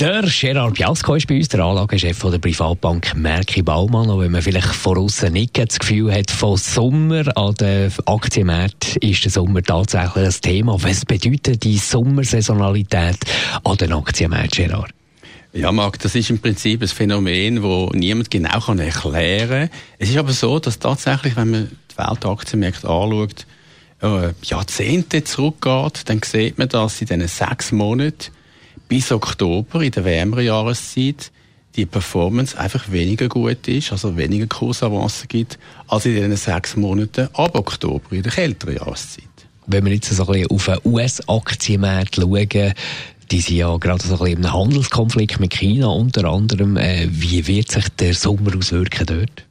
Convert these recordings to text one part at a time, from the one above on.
der Gerard Biasco ist bei uns, der Anlagechef der Privatbank Merki Baumann. Und wenn man vielleicht von außen nicht das Gefühl hat, von Sommer an den Aktienmärkten ist der Sommer tatsächlich ein Thema. Was bedeutet die Sommersaisonalität an den Aktienmärkten, Gerard? Ja, Marc, das ist im Prinzip ein Phänomen, das niemand genau kann erklären kann. Es ist aber so, dass tatsächlich, wenn man die Weltaktienmärkte anschaut, äh, Jahrzehnte zurückgeht, dann sieht man, dass in diesen sechs Monaten bis Oktober, in der wärmeren Jahreszeit, die Performance einfach weniger gut ist, also weniger Kursavancen gibt, als in den sechs Monaten ab Oktober, in der kälteren Jahreszeit. Wenn wir jetzt so ein bisschen auf den US-Aktienmarkt schauen, die sind ja gerade so ein bisschen im Handelskonflikt mit China unter anderem. Äh, wie wird sich der Sommer auswirken dort?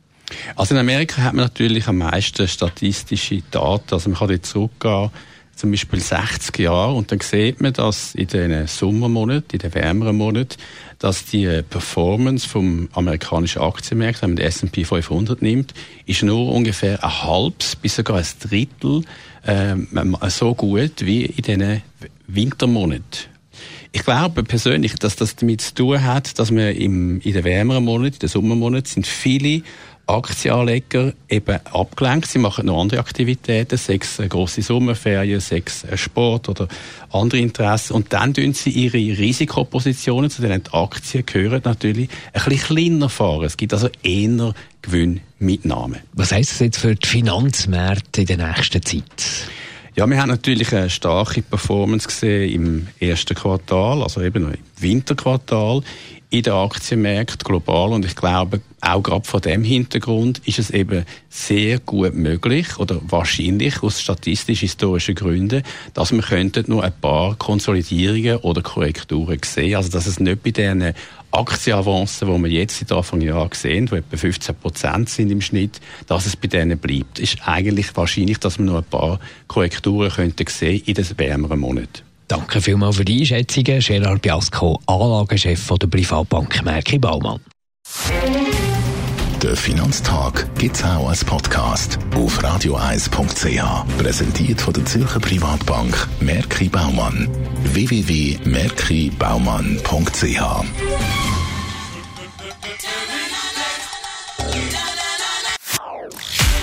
Also in Amerika hat man natürlich am meisten statistische Daten. Also man kann dort zurückgehen zum Beispiel 60 Jahre und dann sieht man, dass in den Sommermonaten, in den wärmeren Monaten, dass die Performance vom amerikanischen Aktienmarkt, wenn man den S&P 500 nimmt, ist nur ungefähr ein halbes bis sogar ein Drittel äh, so gut wie in den Wintermonaten. Ich glaube persönlich, dass das damit zu tun hat, dass wir im, in den wärmeren Monaten, in den Sommermonaten, sind viele Aktienanleger eben abgelenkt. Sie machen noch andere Aktivitäten, sechs große Sommerferien, sechs Sport oder andere Interessen. Und dann tun sie ihre Risikopositionen, zu denen die Aktien gehören, natürlich ein bisschen kleiner fahren. Es gibt also eher Gewinnmitnahme. Was heisst das jetzt für die Finanzmärkte in der nächsten Zeit? Ja, wir haben natürlich eine starke Performance gesehen im ersten Quartal, also eben im Winterquartal in den Aktienmärkten global und ich glaube, auch gerade vor dem Hintergrund ist es eben sehr gut möglich oder wahrscheinlich aus statistisch-historischen Gründen, dass wir könnten nur ein paar Konsolidierungen oder Korrekturen sehen. Also dass es nicht bei diesen Aktienavancen, die wir jetzt seit Anfang Jahr sehen, die etwa 15 Prozent sind im Schnitt, dass es bei denen bleibt. Ist eigentlich wahrscheinlich, dass wir noch ein paar Korrekturen könnten sehen in den wärmeren Monaten. Danke vielmals für die Einschätzungen. Gerard Biasco, Anlagechef der Privatbank Merki Baumann. Der Finanztag gibt es auch als Podcast auf radioeis.ch. Präsentiert von der Zürcher Privatbank Merki Baumann. www.merkibaumann.ch